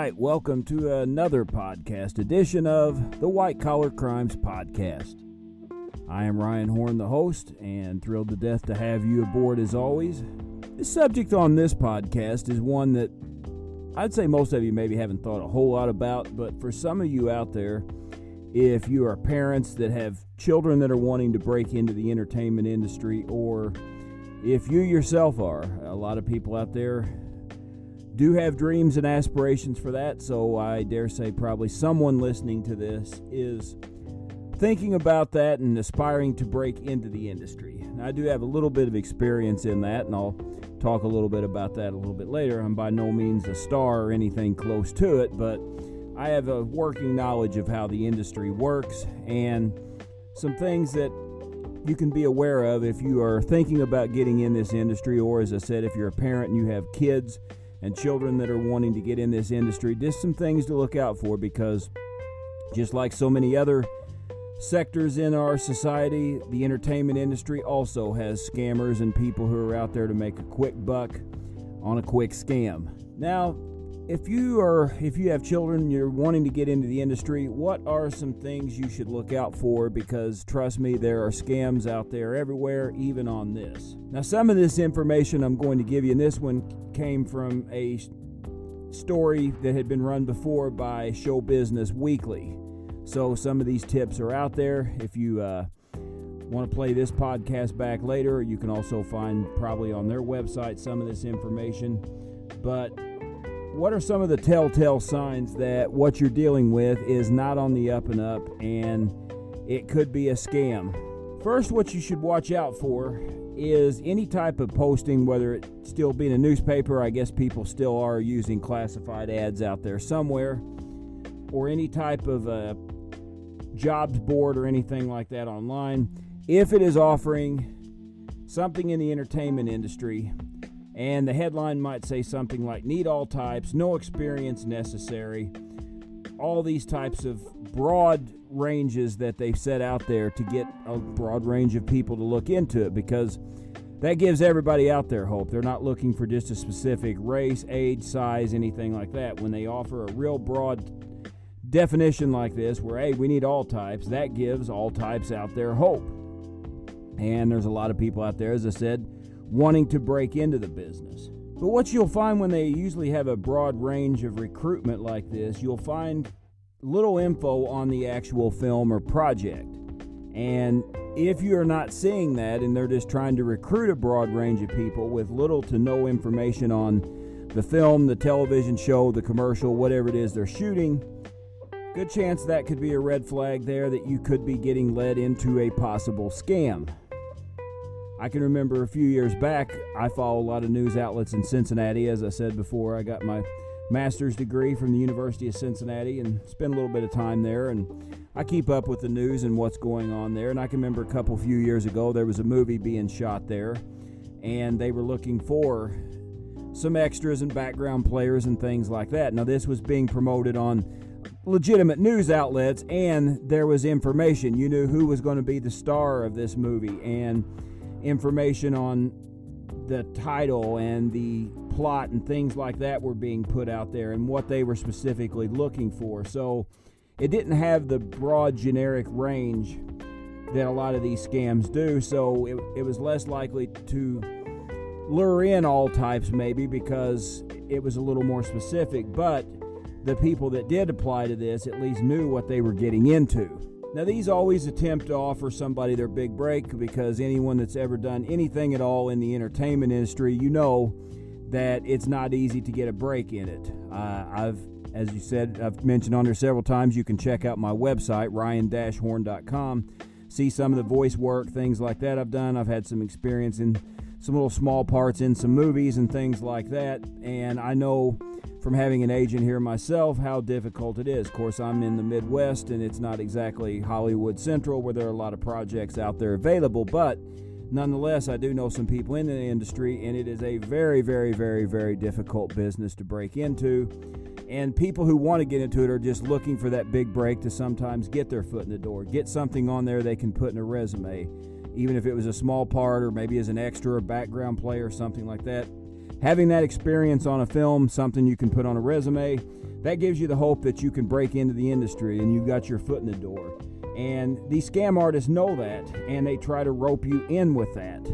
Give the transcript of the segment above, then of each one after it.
right, welcome to another podcast edition of the White Collar Crimes Podcast. I am Ryan Horn, the host, and thrilled to death to have you aboard as always. The subject on this podcast is one that I'd say most of you maybe haven't thought a whole lot about, but for some of you out there, if you are parents that have children that are wanting to break into the entertainment industry, or if you yourself are, a lot of people out there do have dreams and aspirations for that, so I dare say probably someone listening to this is thinking about that and aspiring to break into the industry. Now, I do have a little bit of experience in that, and I'll talk a little bit about that a little bit later. I'm by no means a star or anything close to it, but I have a working knowledge of how the industry works and some things that you can be aware of if you are thinking about getting in this industry, or as I said, if you're a parent and you have kids and children that are wanting to get in this industry, just some things to look out for because just like so many other sectors in our society, the entertainment industry also has scammers and people who are out there to make a quick buck on a quick scam. Now, if you are if you have children you're wanting to get into the industry what are some things you should look out for? Because trust me there are scams out there everywhere even on this. Now some of this information i'm going to give you and this one came from a story that had been run before by show business weekly. So some of these tips are out there. If you uh, want to play this podcast back later you can also find probably on their website some of this information. But what are some of the telltale signs that what you're dealing with is not on the up and up and it could be a scam? First, what you should watch out for is any type of posting, whether it still be in a newspaper, I guess people still are using classified ads out there somewhere, or any type of a jobs board or anything like that online. If it is offering something in the entertainment industry and the headline might say something like Need all types, no experience necessary. All these types of broad ranges that they've set out there to get a broad range of people to look into it because that gives everybody out there hope. They're not looking for just a specific race, age, size, anything like that. When they offer a real broad definition like this, where, hey, we need all types, that gives all types out there hope. And there's a lot of people out there, as I said, wanting to break into the business. But what you'll find when they usually have a broad range of recruitment like this, you'll find little info on the actual film or project. And if you're not seeing that and they're just trying to recruit a broad range of people with little to no information on the film, the television show, the commercial, whatever it is they're shooting, good chance that could be a red flag there that you could be getting led into a possible scam. I can remember a few years back, I follow a lot of news outlets in Cincinnati. As I said before, I got my master's degree from the University of Cincinnati and spent a little bit of time there. And I keep up with the news and what's going on there. And I can remember a couple few years ago, there was a movie being shot there, and they were looking for some extras and background players and things like that. Now, this was being promoted on legitimate news outlets, and there was information. You knew who was going to be the star of this movie. And information on the title and the plot and things like that were being put out there and what they were specifically looking for. So it didn't have the broad generic range that a lot of these scams do. So it, it was less likely to lure in all types, maybe because it was a little more specific. But the people that did apply to this at least knew what they were getting into. Now, these always attempt to offer somebody their big break because anyone that's ever done anything at all in the entertainment industry, you know that it's not easy to get a break in it. Uh, I've, as you said, I've mentioned on there several times, you can check out my website, ryan-horn.com, see some of the voice work, things like that I've done. I've had some experience in some little small parts in some movies and things like that, and I know from having an agent here myself how difficult it is. Of course, I'm in the Midwest and it's not exactly Hollywood Central where there are a lot of projects out there available, but nonetheless, I do know some people in the industry and it is a very, very, very, very difficult business to break into. And people who want to get into it are just looking for that big break to sometimes get their foot in the door, get something on there they can put in a resume, even if it was a small part or maybe as an extra or background player or something like that having that experience on a film, something you can put on a resume, that gives you the hope that you can break into the industry and you've got your foot in the door. And these scam artists know that, and they try to rope you in with that.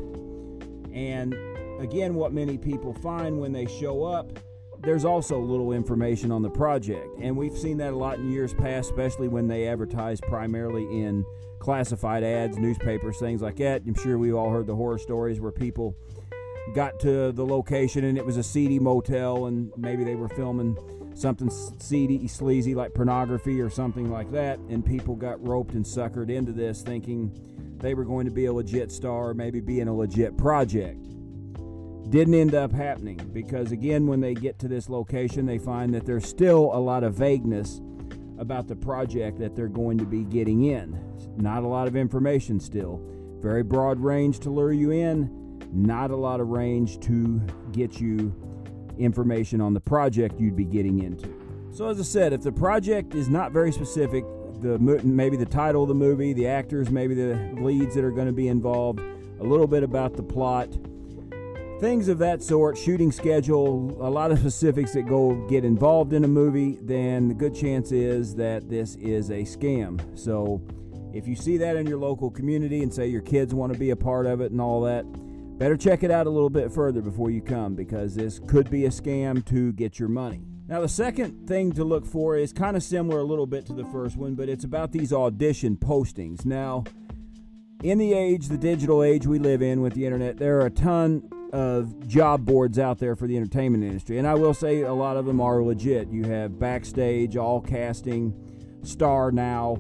And again, what many people find when they show up, there's also little information on the project. And we've seen that a lot in years past, especially when they advertise primarily in classified ads, newspapers, things like that. I'm sure we've all heard the horror stories where people got to the location and it was a seedy motel and maybe they were filming something seedy, sleazy like pornography or something like that, and people got roped and suckered into this thinking they were going to be a legit star, maybe be in a legit project. Didn't end up happening because, again, when they get to this location, they find that there's still a lot of vagueness about the project that they're going to be getting in. Not a lot of information still. Very broad range to lure you in, not a lot of range to get you information on the project you'd be getting into. So, as I said, if the project is not very specific, the maybe the title of the movie, the actors, maybe the leads that are going to be involved, a little bit about the plot, things of that sort, shooting schedule, a lot of specifics that go get involved in a movie, then the good chance is that this is a scam. So, if you see that in your local community and say your kids want to be a part of it and all that, Better check it out a little bit further before you come because this could be a scam to get your money. Now, the second thing to look for is kind of similar a little bit to the first one, but it's about these audition postings. Now, in the age, the digital age we live in with the internet, there are a ton of job boards out there for the entertainment industry. And I will say a lot of them are legit. You have Backstage, All Casting, Star Now,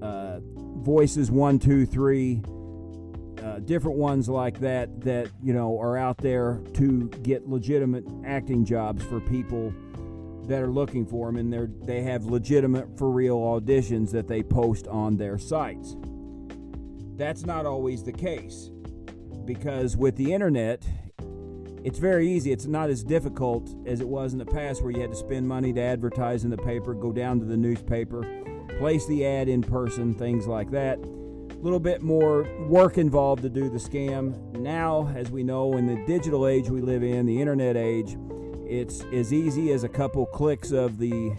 uh, Voices 123, uh, different ones like that that you know are out there to get legitimate acting jobs for people that are looking for them, and they they have legitimate for real auditions that they post on their sites. That's not always the case because with the internet, it's very easy. It's not as difficult as it was in the past where you had to spend money to advertise in the paper, go down to the newspaper, place the ad in person, things like that A little bit more work involved to do the scam. Now, as we know, in the digital age we live in, the internet age, it's as easy as a couple clicks of the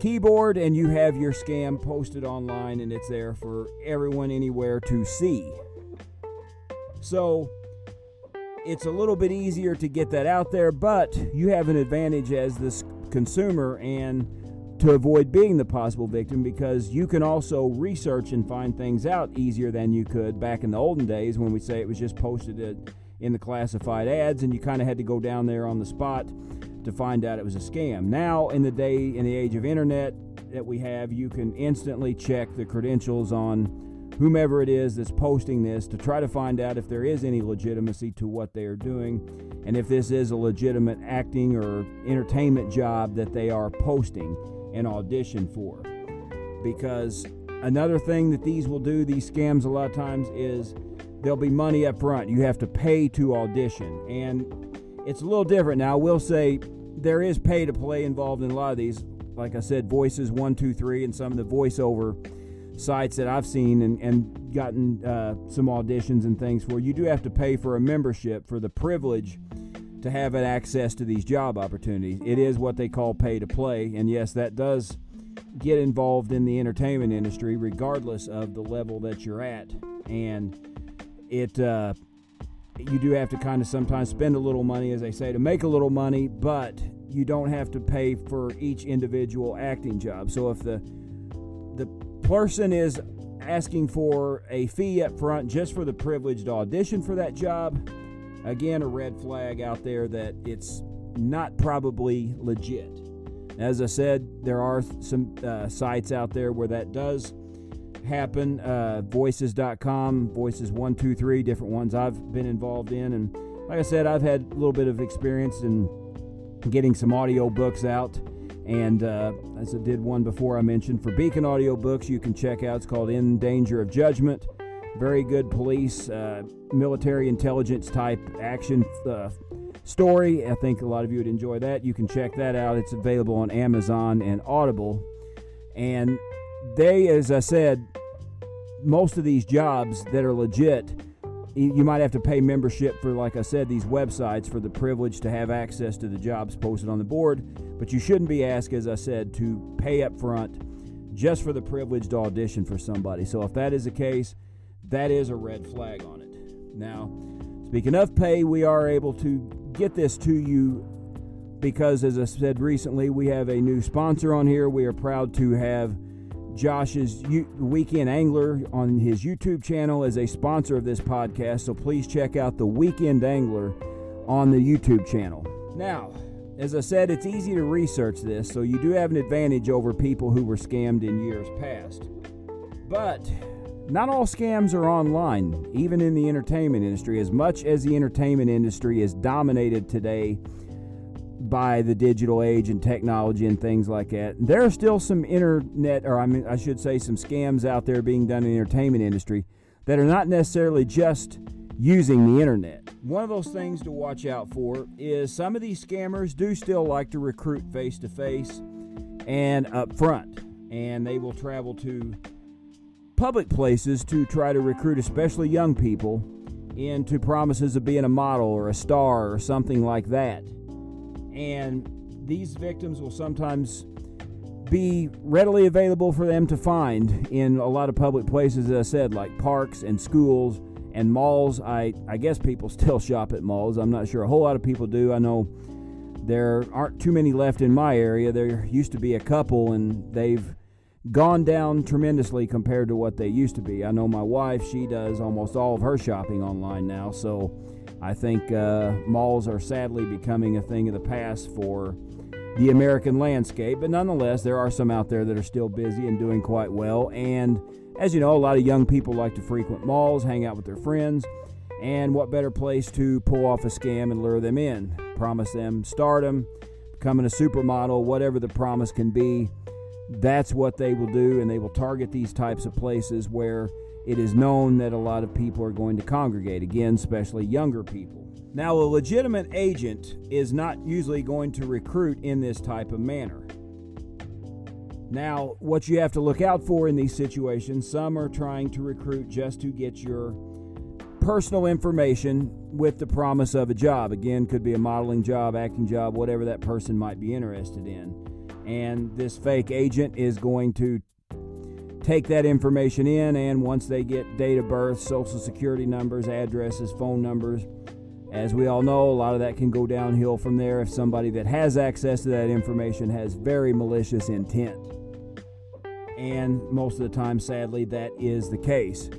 keyboard and you have your scam posted online and it's there for everyone anywhere to see. So, it's a little bit easier to get that out there, but you have an advantage as this consumer and to avoid being the possible victim because you can also research and find things out easier than you could back in the olden days when we say it was just posted in the classified ads and you kind of had to go down there on the spot to find out it was a scam. Now, in the day, in the age of internet that we have, you can instantly check the credentials on whomever it is that's posting this to try to find out if there is any legitimacy to what they are doing and if this is a legitimate acting or entertainment job that they are posting an audition for. Because another thing that these will do, these scams, a lot of times, is there'll be money up front. You have to pay to audition. And it's a little different. Now, I will say there is pay to play involved in a lot of these. Like I said, Voices one, two, three, and some of the voiceover sites that I've seen and, and gotten uh, some auditions and things for. You do have to pay for a membership for the privilege to have access to these job opportunities. It is what they call pay to play, and yes, that does get involved in the entertainment industry, regardless of the level that you're at. And it, uh, you do have to kind of sometimes spend a little money, as they say, to make a little money, but you don't have to pay for each individual acting job. So if the the person is asking for a fee up front just for the privilege to audition for that job, Again, a red flag out there that it's not probably legit. As I said, there are some uh, sites out there where that does happen. Uh, voices.com, voices123, different ones I've been involved in. And like I said, I've had a little bit of experience in getting some audio books out. And uh, as I did one before I mentioned, for Beacon Audio Books, you can check out. It's called In Danger of Judgment very good police, uh, military intelligence type action uh, story. I think a lot of you would enjoy that. You can check that out. It's available on Amazon and Audible. And they, as I said, most of these jobs that are legit you might have to pay membership for, like I said, these websites for the privilege to have access to the jobs posted on the board. But you shouldn't be asked, as I said, to pay up front just for the privilege to audition for somebody. So if that is the case, that is a red flag on it. Now, speaking of pay, we are able to get this to you because, as I said recently, we have a new sponsor on here. We are proud to have Josh's Weekend Angler on his YouTube channel as a sponsor of this podcast. So please check out the Weekend Angler on the YouTube channel. Now, as I said, it's easy to research this, so you do have an advantage over people who were scammed in years past. But not all scams are online, even in the entertainment industry. As much as the entertainment industry is dominated today by the digital age and technology and things like that. There are still some internet, or I mean, I should say, some scams out there being done in the entertainment industry that are not necessarily just using the internet. One of those things to watch out for is some of these scammers do still like to recruit face to face and up front, and they will travel to public places to try to recruit, especially young people, into promises of being a model or a star or something like that. And these victims will sometimes be readily available for them to find in a lot of public places, as I said, like parks and schools and malls. I, I guess people still shop at malls. I'm not sure. A whole lot of people do. I know there aren't too many left in my area. There used to be a couple, and they've gone down tremendously compared to what they used to be. I know my wife, she does almost all of her shopping online now, so I think uh, malls are sadly becoming a thing of the past for the American landscape. But nonetheless, there are some out there that are still busy and doing quite well. And as you know, a lot of young people like to frequent malls, hang out with their friends. And what better place to pull off a scam and lure them in? Promise them stardom, becoming a supermodel, whatever the promise can be. That's what they will do, and they will target these types of places where it is known that a lot of people are going to congregate, again, especially younger people. Now, a legitimate agent is not usually going to recruit in this type of manner. Now, what you have to look out for in these situations, some are trying to recruit just to get your personal information with the promise of a job. Again, could be a modeling job, acting job, whatever that person might be interested in. And this fake agent is going to take that information in, and once they get date of birth, social security numbers, addresses, phone numbers, as we all know, a lot of that can go downhill from there if somebody that has access to that information has very malicious intent. And most of the time, sadly, that is the case.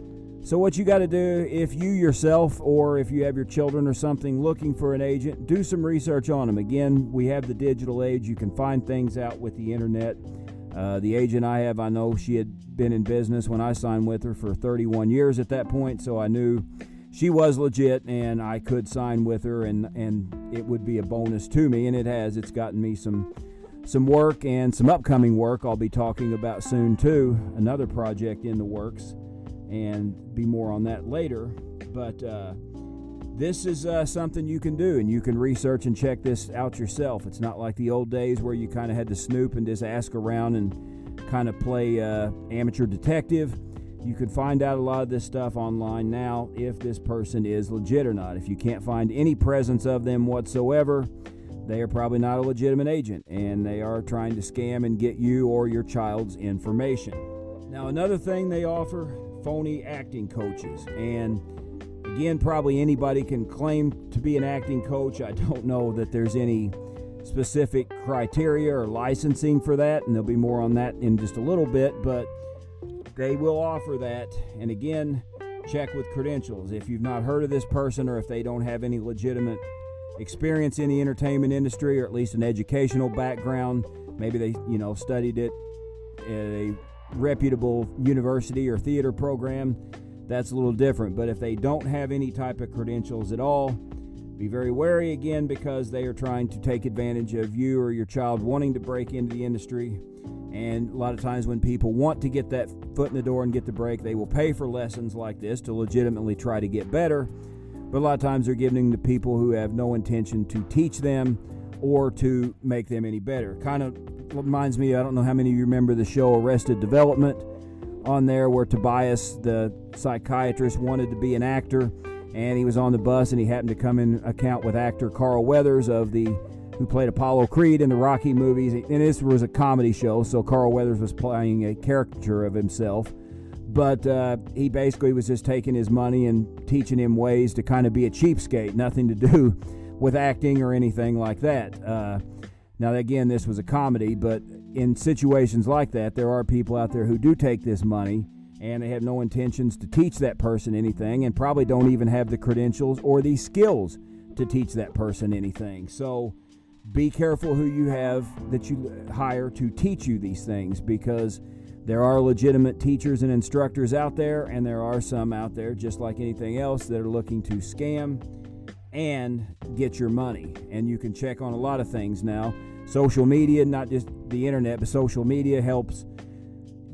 So, what you got to do if you yourself or if you have your children or something looking for an agent, do some research on them. Again, we have the digital age, you can find things out with the internet. Uh, the agent I have, I know she had been in business when I signed with her for 31 years at that point, so I knew she was legit and I could sign with her and, and it would be a bonus to me, and it has. It's gotten me some some work and some upcoming work I'll be talking about soon too. Another project in the works, and be more on that later. But uh, this is uh, something you can do, and you can research and check this out yourself. It's not like the old days where you kind of had to snoop and just ask around and kind of play uh, amateur detective. You can find out a lot of this stuff online now if this person is legit or not. If you can't find any presence of them whatsoever, they are probably not a legitimate agent and they are trying to scam and get you or your child's information. Now, another thing they offer phony acting coaches. And Again, probably anybody can claim to be an acting coach. I don't know that there's any specific criteria or licensing for that, and there'll be more on that in just a little bit, but they will offer that. And again, check with credentials. If you've not heard of this person or if they don't have any legitimate experience in the entertainment industry or at least an educational background, maybe they, you know, studied it at a reputable university or theater program, that's a little different. But if they don't have any type of credentials at all, be very wary again because they are trying to take advantage of you or your child wanting to break into the industry. And a lot of times, when people want to get that foot in the door and get the break, they will pay for lessons like this to legitimately try to get better. But a lot of times, they're giving to people who have no intention to teach them or to make them any better. Kind of reminds me, I don't know how many of you remember the show Arrested Development on there where Tobias, the psychiatrist, wanted to be an actor. and he was on the bus and he happened to come in account with actor Carl Weathers of the who played Apollo Creed in the Rocky movies. And this was a comedy show, so Carl Weathers was playing a caricature of himself. But uh, he basically was just taking his money and teaching him ways to kind of be a cheapskate, nothing to do with acting or anything like that. Uh, now, again, this was a comedy, but in situations like that, there are people out there who do take this money and they have no intentions to teach that person anything and probably don't even have the credentials or the skills to teach that person anything. So be careful who you have that you hire to teach you these things because there are legitimate teachers and instructors out there, and there are some out there, just like anything else, that are looking to scam and get your money. And you can check on a lot of things now. Social media, not just the internet, but social media helps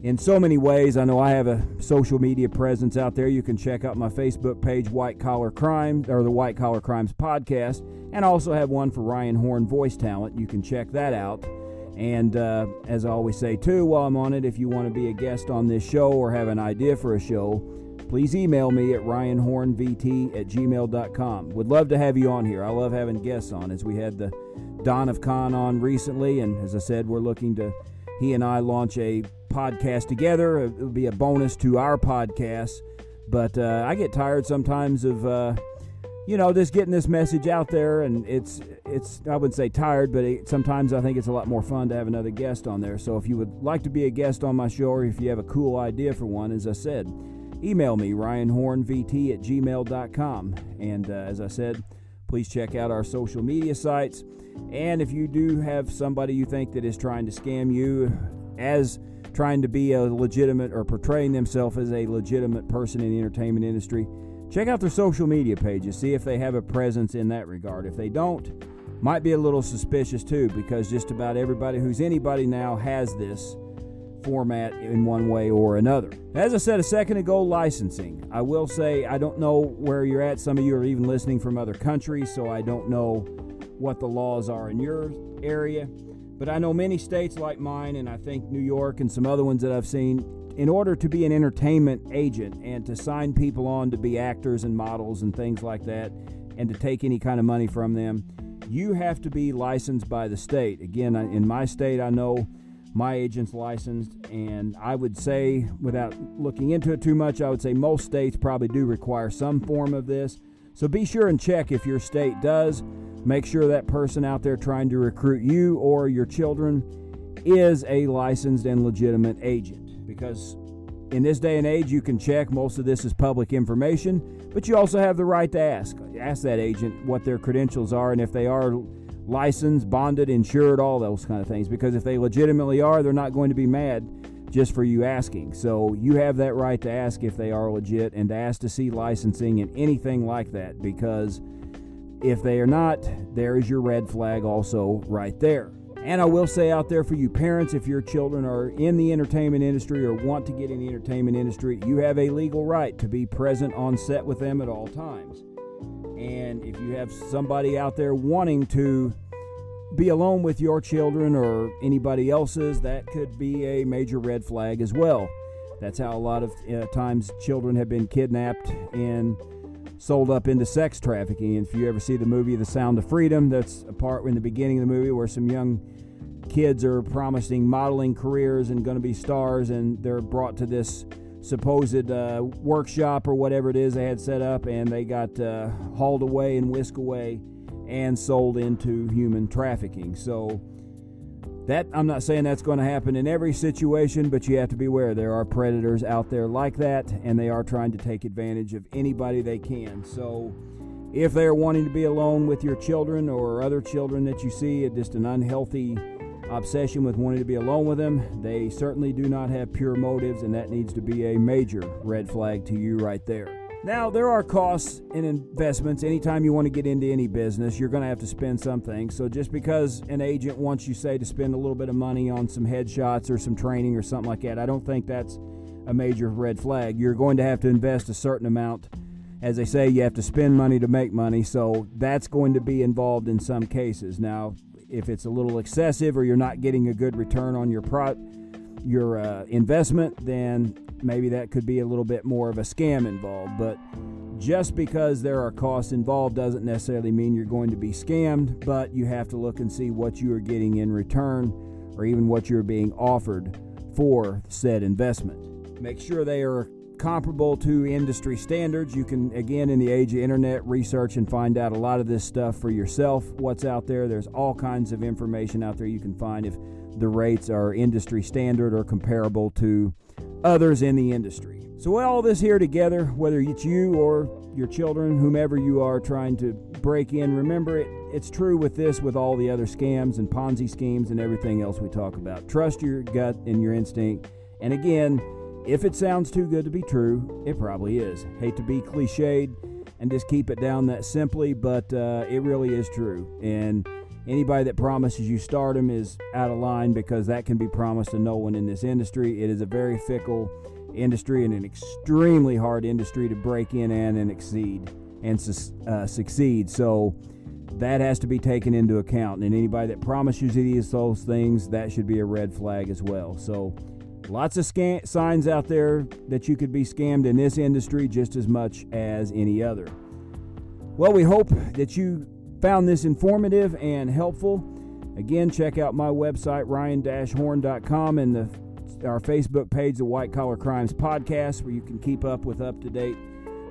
in so many ways. I know I have a social media presence out there. You can check out my Facebook page, White Collar Crime, or the White Collar Crimes Podcast, and also have one for Ryan Horn Voice Talent. You can check that out. And uh, as I always say, too, while I'm on it, if you want to be a guest on this show or have an idea for a show, please email me at ryanhornvt at gmail.com. Would love to have you on here. I love having guests on, as we had the Don of Con on recently. And as I said, we're looking to, he and I launch a podcast together. It would be a bonus to our podcast. But uh, I get tired sometimes of, uh, you know, just getting this message out there, and it's it's I wouldn't say tired, but it, sometimes I think it's a lot more fun to have another guest on there. So if you would like to be a guest on my show, or if you have a cool idea for one, as I said, email me ryanhornvt at gmail.com. And uh, as I said, please check out our social media sites. And if you do have somebody you think that is trying to scam you, as trying to be a legitimate or portraying themselves as a legitimate person in the entertainment industry, check out their social media pages, see if they have a presence in that regard. If they don't, might be a little suspicious too, because just about everybody who's anybody now has this format in one way or another. As I said a second ago, licensing. I will say I don't know where you're at. Some of you are even listening from other countries, so I don't know what the laws are in your area. But I know many states like mine, and I think New York and some other ones that I've seen, in order to be an entertainment agent and to sign people on to be actors and models and things like that, and to take any kind of money from them, you have to be licensed by the state. Again, in my state, I know my agent's licensed, and I would say, without looking into it too much, I would say most states probably do require some form of this. So be sure and check if your state does. Make sure that person out there trying to recruit you or your children is a licensed and legitimate agent. Because in this day and age, you can check. Most of this is public information, but you also have the right to ask. Ask that agent what their credentials are and if they are licensed, bonded, insured, all those kind of things. Because if they legitimately are, they're not going to be mad just for you asking. So you have that right to ask if they are legit and to ask to see licensing and anything like that because if they are not, there is your red flag also right there. And I will say out there for you parents, if your children are in the entertainment industry or want to get in the entertainment industry, you have a legal right to be present on set with them at all times. And if you have somebody out there wanting to be alone with your children or anybody else's, that could be a major red flag as well. That's how a lot of uh, times children have been kidnapped and sold up into sex trafficking. And if you ever see the movie The Sound of Freedom, that's a part in the beginning of the movie where some young kids are promising modeling careers and going to be stars, and they're brought to this supposed uh, workshop or whatever it is they had set up, and they got uh, hauled away and whisked away and sold into human trafficking. So that I'm not saying that's going to happen in every situation, but you have to be aware there are predators out there like that, and they are trying to take advantage of anybody they can. So if they're wanting to be alone with your children or other children that you see, uh, just an unhealthy obsession with wanting to be alone with them, they certainly do not have pure motives, and that needs to be a major red flag to you right there. Now, there are costs and investments. Anytime you want to get into any business, you're going to have to spend something. So, just because an agent wants you, say, to spend a little bit of money on some headshots or some training or something like that, I don't think that's a major red flag. You're going to have to invest a certain amount. As they say, you have to spend money to make money. So, that's going to be involved in some cases. Now, if it's a little excessive or you're not getting a good return on your pro- your uh, investment, then maybe that could be a little bit more of a scam involved. But just because there are costs involved doesn't necessarily mean you're going to be scammed, but you have to look and see what you are getting in return or even what you're being offered for said investment. Make sure they are comparable to industry standards. You can, again, in the age of internet, research and find out a lot of this stuff for yourself. What's out there? There's all kinds of information out there you can find if the rates are industry standard or comparable to others in the industry. So, all this here together, whether it's you or your children, whomever you are trying to break in, remember it, it's true with this, with all the other scams and Ponzi schemes and everything else we talk about. Trust your gut and your instinct. And again, if it sounds too good to be true, it probably is. Hate to be cliched and just keep it down that simply, but uh, it really is true. And anybody that promises you stardom is out of line because that can be promised to no one in this industry. It is a very fickle industry and an extremely hard industry to break in and, and exceed and uh, succeed. So that has to be taken into account. And anybody that promises you those things, that should be a red flag as well. So Lots of scam- signs out there that you could be scammed in this industry just as much as any other. Well, we hope that you found this informative and helpful. Again, check out my website, ryan-horn.com, and the, our Facebook page, the White Collar Crimes Podcast, where you can keep up with up to date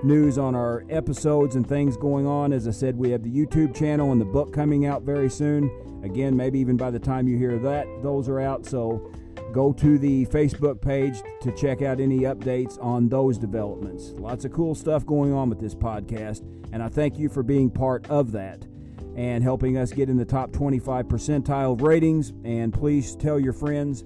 news on our episodes and things going on. As I said, we have the YouTube channel and the book coming out very soon. Again, maybe even by the time you hear that, those are out. So go to the Facebook page to check out any updates on those developments. Lots of cool stuff going on with this podcast, and I thank you for being part of that and helping us get in the top 25 percentile of ratings. And please tell your friends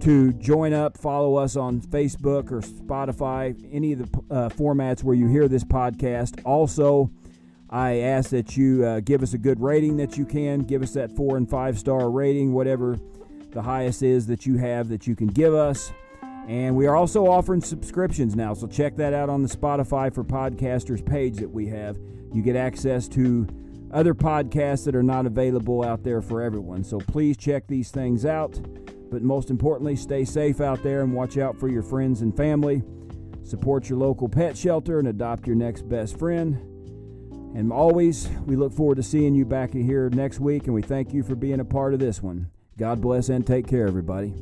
to join up, follow us on Facebook or Spotify, any of the uh, formats where you hear this podcast. Also, I ask that you uh, give us a good rating that you can. Give us that four and five star rating, whatever the highest is that you have that you can give us. And we are also offering subscriptions now, so check that out on the Spotify for Podcasters page that we have. You get access to other podcasts that are not available out there for everyone. So please check these things out. But most importantly, stay safe out there and watch out for your friends and family. Support your local pet shelter and adopt your next best friend. And always, we look forward to seeing you back here next week, and we thank you for being a part of this one. God bless and take care, everybody.